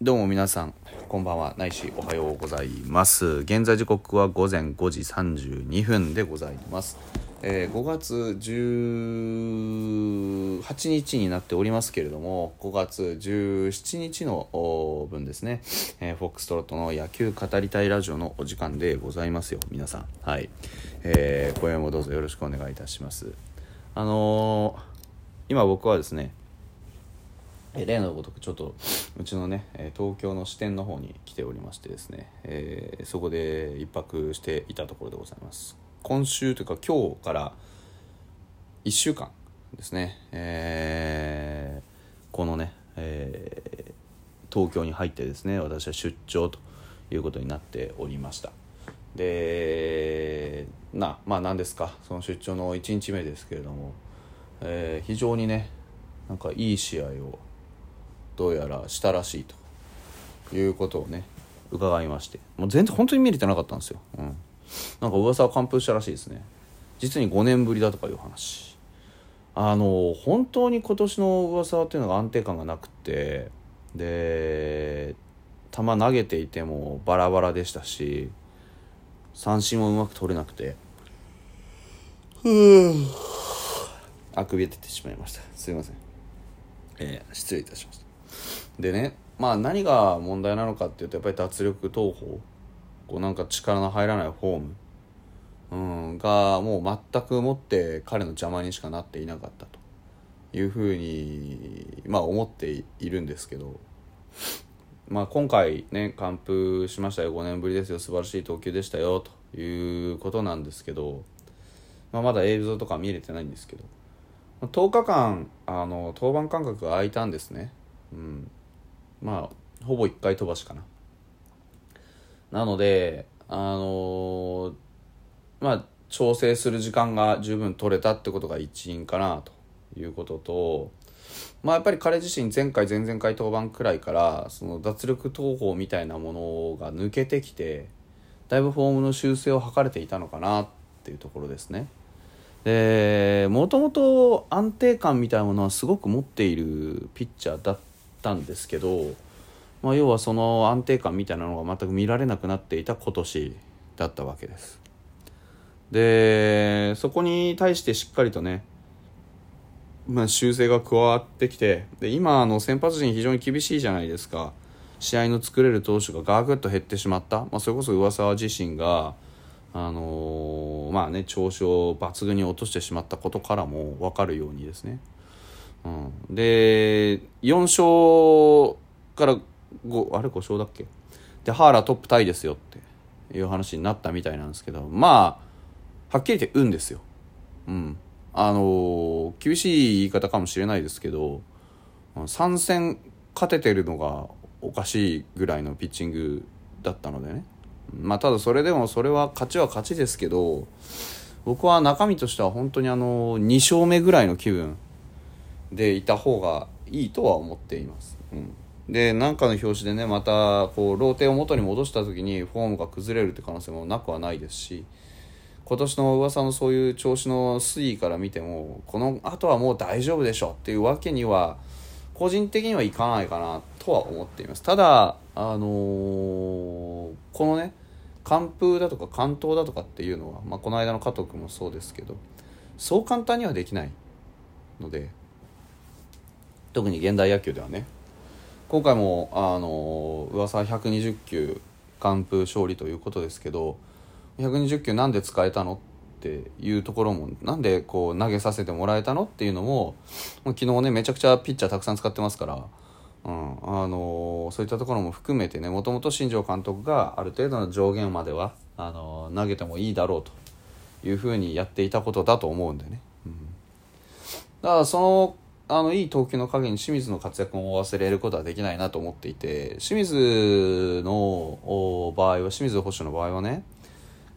どうも皆さん、こんばんは、ないしおはようございます。現在時刻は午前5時32分でございます。えー5月18日になっておりますけれども、5月17日の分ですね、えーフォックストロットの野球語りたいラジオのお時間でございますよ、皆さん。はい。えー今夜もどうぞよろしくお願いいたします。あのー今僕はですね、例のごとくちょっとうちのね東京の支店の方に来ておりましてですね、えーそこで一泊していたところでございます。今週というか今日から1週間ですね、えーこのね、えー東京に入ってですね私は出張ということになっておりました。でなまあ何ですかその出張の1日目ですけれども、え非常にねなんかいい試合をどうやらしたらしいということをね伺いまして。もう全然本当に見れてなかったんですよ、うん、なんか噂は完封したらしいですね。実に5年ぶりだとかいう話。あの本当に今年の噂っていうのが安定感がなくってで球投げていてもバラバラでしたし三振もうまく取れなくてあくび出てしまいました。すいません。えー失礼いたしましたでねまあ何が問題なのかっていうとやっぱり脱力投法。こうなんか力の入らないフォーム、うん、がもう全くもって彼の邪魔にしかなっていなかったというふうにまあ思っているんですけど。まあ今回ね完封しましたよ。5年ぶりですよ。素晴らしい投球でしたよということなんですけど、まあ、まだ映像とか見れてないんですけど。10日間あの登板間隔が空いたんですね、うん、まあほぼ1回飛ばしかななのであのまあ調整する時間が十分取れたってことが一因かなということとまあやっぱり彼自身前回前々回登板くらいからその脱力投法みたいなものが抜けてきてだいぶフォームの修正を図れていたのかなっていうところですね。でもともと安定感みたいなものはすごく持っているピッチャーだったんですけど、まあ、要はその安定感みたいなのが全く見られなくなっていた今年だったわけです。でそこに対してしっかりとね、まあ、修正が加わってきてで今あの先発陣非常に厳しいじゃないですか。試合の作れる投手がガーグッと減ってしまった、まあ、それこそ上沢自身があのーまあね調子を抜群に落としてしまったことからも分かるようにですね、うん、で4勝から5あれ5勝だっけ？でハーラトップタイですよっていう話になったみたいなんですけどまあはっきり言って運ですよ。うん。あのー厳しい言い方かもしれないですけど3戦勝ててるのがおかしいぐらいのピッチングだったのでね。まあただそれでもそれは勝ちは勝ちですけど僕は中身としては本当にあの2勝目ぐらいの気分でいた方がいいとは思っています、うん、で何かの表紙でねまたこうローテを元に戻した時にフォームが崩れるって可能性もなくはないですし今年の噂のそういう調子の推移から見てもこの後はもう大丈夫でしょっていうわけには個人的にはいかないかなとは思っています。ただあのーこのね完封だとか完投だとかっていうのは、まあ、この間の加藤君もそうですけどそう簡単にはできないので特に現代野球ではね今回もあの噂は120球完封勝利ということですけど120球なんで使えたのっていうところもなんでこう投げさせてもらえたのっていうのも昨日ねめちゃくちゃピッチャーたくさん使ってますから、うんあのそういったところも含めてねもともと新庄監督がある程度の上限まではあの投げてもいいだろうというふうにやっていたことだと思うんでね。うんだからそのあのいい投球の陰に清水の活躍も忘れることはできないなと思っていて清水の場合は清水捕手の場合はね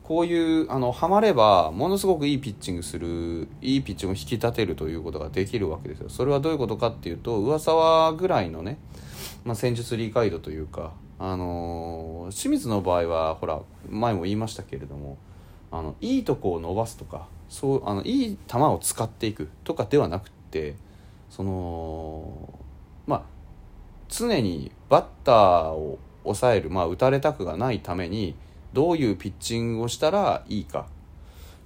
こういうあのハマればものすごくいいピッチングするいいピッチングを引き立てるということができるわけですよ。それはどういうことかっていうと上沢ぐらいのね、まあ、戦術理解度というかあのー清水の場合はほら前も言いましたけれどもあのいいとこを伸ばすとかそうあのいい球を使っていくとかではなくてそのまあ常にバッターを抑える、まあ、打たれたくがないためにどういうピッチングをしたらいいかっ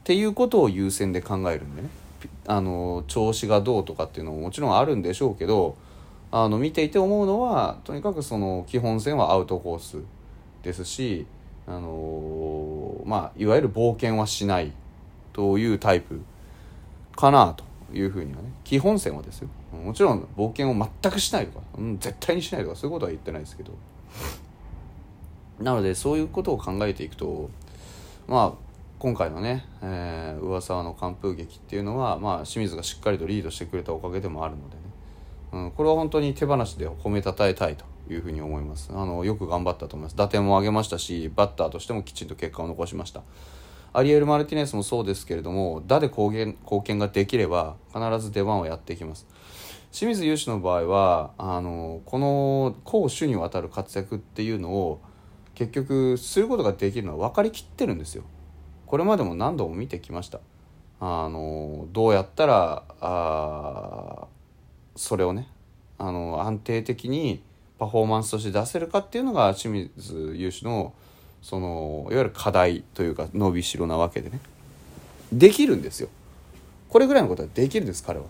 ていうことを優先で考えるんでね。あの調子がどうとかっていうのももちろんあるんでしょうけどあの見ていて思うのはとにかくその基本線はアウトコースですし、あのまあ、いわゆる冒険はしないというタイプかなと。いうふうにはね基本線はですよ。もちろん冒険を全くしないとか、うん、絶対にしないとかそういうことは言ってないですけど。なのでそういうことを考えていくとまあ今回のね、えー、噂の完封劇っていうのは、まあ、清水がしっかりとリードしてくれたおかげでもあるのでね、うん、これは本当に手放しで褒めたたえたいというふうに思います。あのよく頑張ったと思います。打点も上げましたしバッターとしてもきちんと結果を残しました。アリエル・マルティネスもそうですけれども打で貢献貢献ができれば必ず出番をやっていきます。清水雄志の場合はあのこの攻守にわたる活躍っていうのを結局することができるのは分かりきってるんですよ。これまでも何度も見てきました。あのどうやったらあそれをねあの安定的にパフォーマンスとして出せるかっていうのが清水雄志のそのいわゆる課題というか伸びしろなわけでね。できるんですよ。これぐらいのことはできるんです彼は。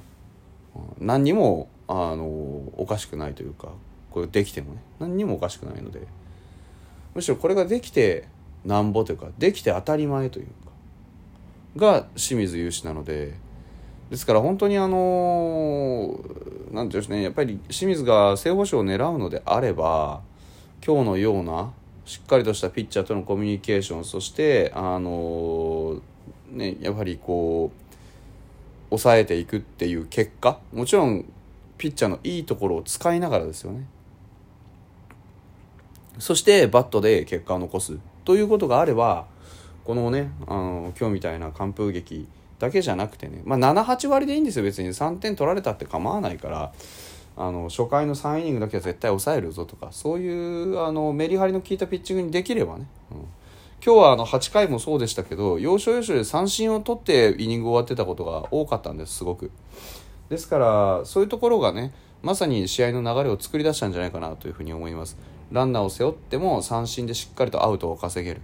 何にもあのおかしくないというかこれできてもね。何にもおかしくないので。むしろこれができてなんぼというかできて当たり前というかが清水雄志なのでですから本当にあの何ていうんですねやっぱり清水が正捕手を狙うのであれば今日のようなしっかりとしたピッチャーとのコミュニケーションそしてあのねやはりこう抑えていくっていう結果もちろんピッチャーのいいところを使いながらですよね。そしてバットで結果を残すということがあればこのねあの今日みたいな完封劇だけじゃなくてね、まあ、78割でいいんですよ。別に3点取られたって構わないからあの初回の3イニングだけは絶対抑えるぞとかそういうあのメリハリの効いたピッチングにできればね、うん、今日はあの8回もそうでしたけど要所要所で三振を取ってイニング終わってたことが多かったんですすごく。ですからそういうところがねまさに試合の流れを作り出したんじゃないかなというふうに思います。ランナーを背負っても三振でしっかりとアウトを稼げる。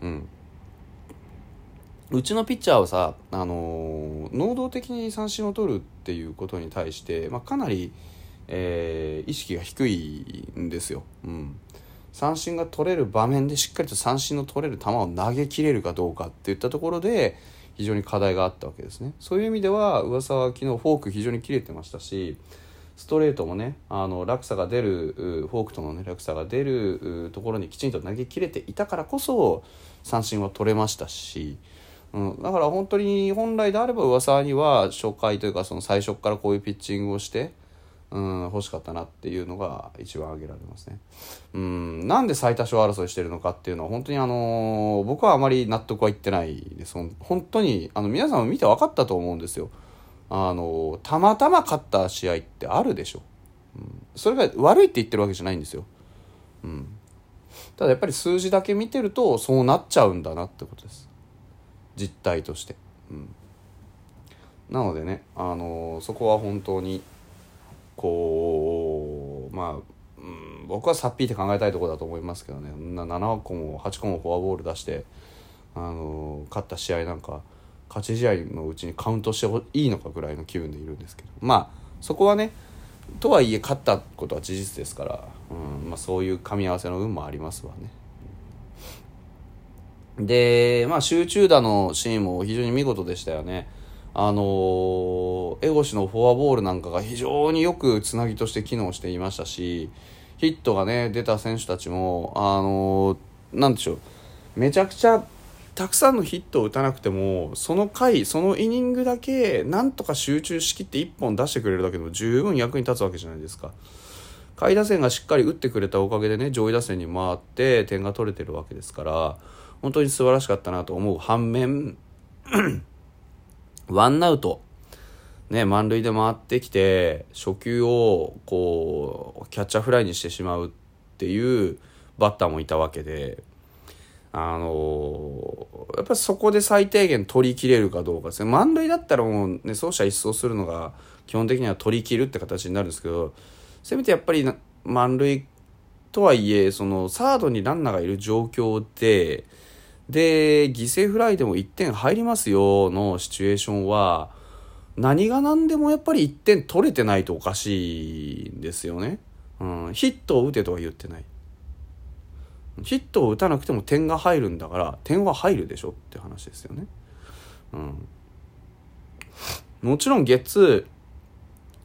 うん。うちのピッチャーはさ、あの、能動的に三振を取るっていうことに対して、まあ、かなりえー、意識が低いんですよ。うん、三振が取れる場面でしっかりと三振の取れる球を投げきれるかどうかっていったところで非常に課題があったわけですね。そういう意味では噂は昨日フォーク非常に切れてましたしストレートもねあの落差が出るフォークとの、ね、落差が出るところにきちんと投げ切れていたからこそ三振は取れましたし。うん、だから本当に本来であれば噂には初回というかその最初からこういうピッチングをしてうん欲しかったなっていうのが一番挙げられますね。うんなんで最多勝争いしてるのかっていうのは本当にあのー、僕はあまり納得はいってないです本当にあの皆さんも見て分かったと思うんですよ。あのー、たまたま勝った試合ってあるでしょ。うん、それが悪いって言ってるわけじゃないんですよ。うん、ただやっぱり数字だけ見てるとそうなっちゃうんだなってことです。実態として。うん、なのでね、あのー、そこは本当にこうまあ、うん、僕はさっぴいて考えたいところだと思いますけどね7個も8個もフォアボール出してあの勝った試合なんか勝ち試合のうちにカウントしていいのかぐらいの気分でいるんですけどまあそこはねとはいえ勝ったことは事実ですから、うんまあ、そういう噛み合わせの運もありますわね。で、まあ、集中打のシーンも非常に見事でしたよね。あのー、江越のフォアボールなんかが非常によくつなぎとして機能していましたし、ヒットがね、出た選手たちも、あのー、なんでしょう、めちゃくちゃたくさんのヒットを打たなくても、その回、そのイニングだけ、なんとか集中しきって1本出してくれるだけでも十分役に立つわけじゃないですか。下位打線がしっかり打ってくれたおかげでね、上位打線に回って点が取れてるわけですから、本当に素晴らしかったなと思う反面、ワンアウト、ね、満塁で回ってきて、初球を、こう、キャッチャーフライにしてしまうっていうバッターもいたわけで、あのー、やっぱりそこで最低限取り切れるかどうかですね。満塁だったらもうね、走者一掃するのが基本的には取り切るって形になるんですけど、せめてやっぱり満塁とはいえそのサードにランナーがいる状況でで犠牲フライでも1点入りますよのシチュエーションは何が何でもやっぱり1点取れてないとおかしいんですよね。うん、ヒットを打てとは言ってない。ヒットを打たなくても点が入るんだから点は入るでしょって話ですよね。うん、もちろんゲッツ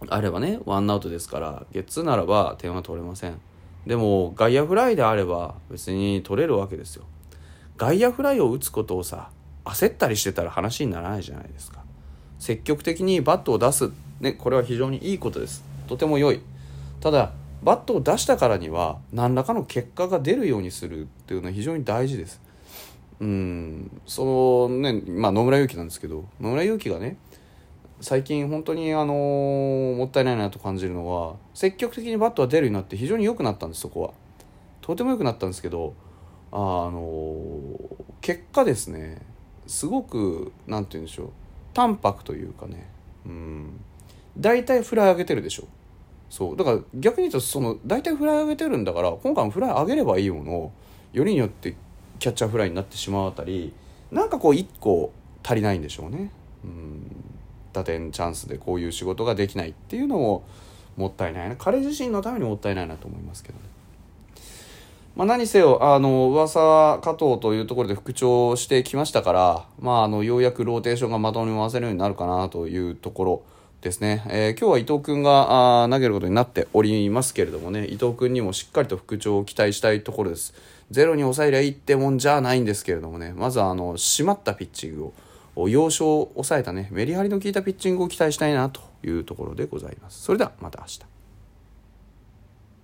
ーあればねワンアウトですからゲッツーならば点は取れません。でも外野フライであれば別に取れるわけですよ。外野フライを打つことをさ焦ったりしてたら話にならないじゃないですか。積極的にバットを出す、ね、これは非常にいいことです。とても良い。ただバットを出したからには何らかの結果が出るようにするっていうのは非常に大事です。うんそのねまあ野村祐希なんですけど野村祐希がね最近本当にあのもったいないなと感じるのは積極的にバットが出るようになって非常に良くなったんですそこはとても良くなったんですけどあの結果ですねすごく何て言うんでしょう淡白というかねうん。大体フライ上げてるでしょ。そう。だから逆に言うとその大体フライ上げてるんだから今回もフライ上げればいいものをよりによってキャッチャーフライになってしまうあたりなんかこう1個足りないんでしょうね。うん。打点チャンスでこういう仕事ができないっていうのももったいないな。彼自身のためにもったいないなと思いますけどね。まあ、何せよあの噂加藤というところで復調してきましたから、まあ、あのようやくローテーションがまともに回せるようになるかなというところ。ですね、えー、今日は伊藤君があ投げることになっておりますけれどもね伊藤君にもしっかりと復調を期待したいところです。ゼロに抑えりゃいいってもんじゃないんですけれどもねまずはあの締まったピッチングを要所を抑えたねメリハリの効いたピッチングを期待したいなというところでございます。それではまた明日。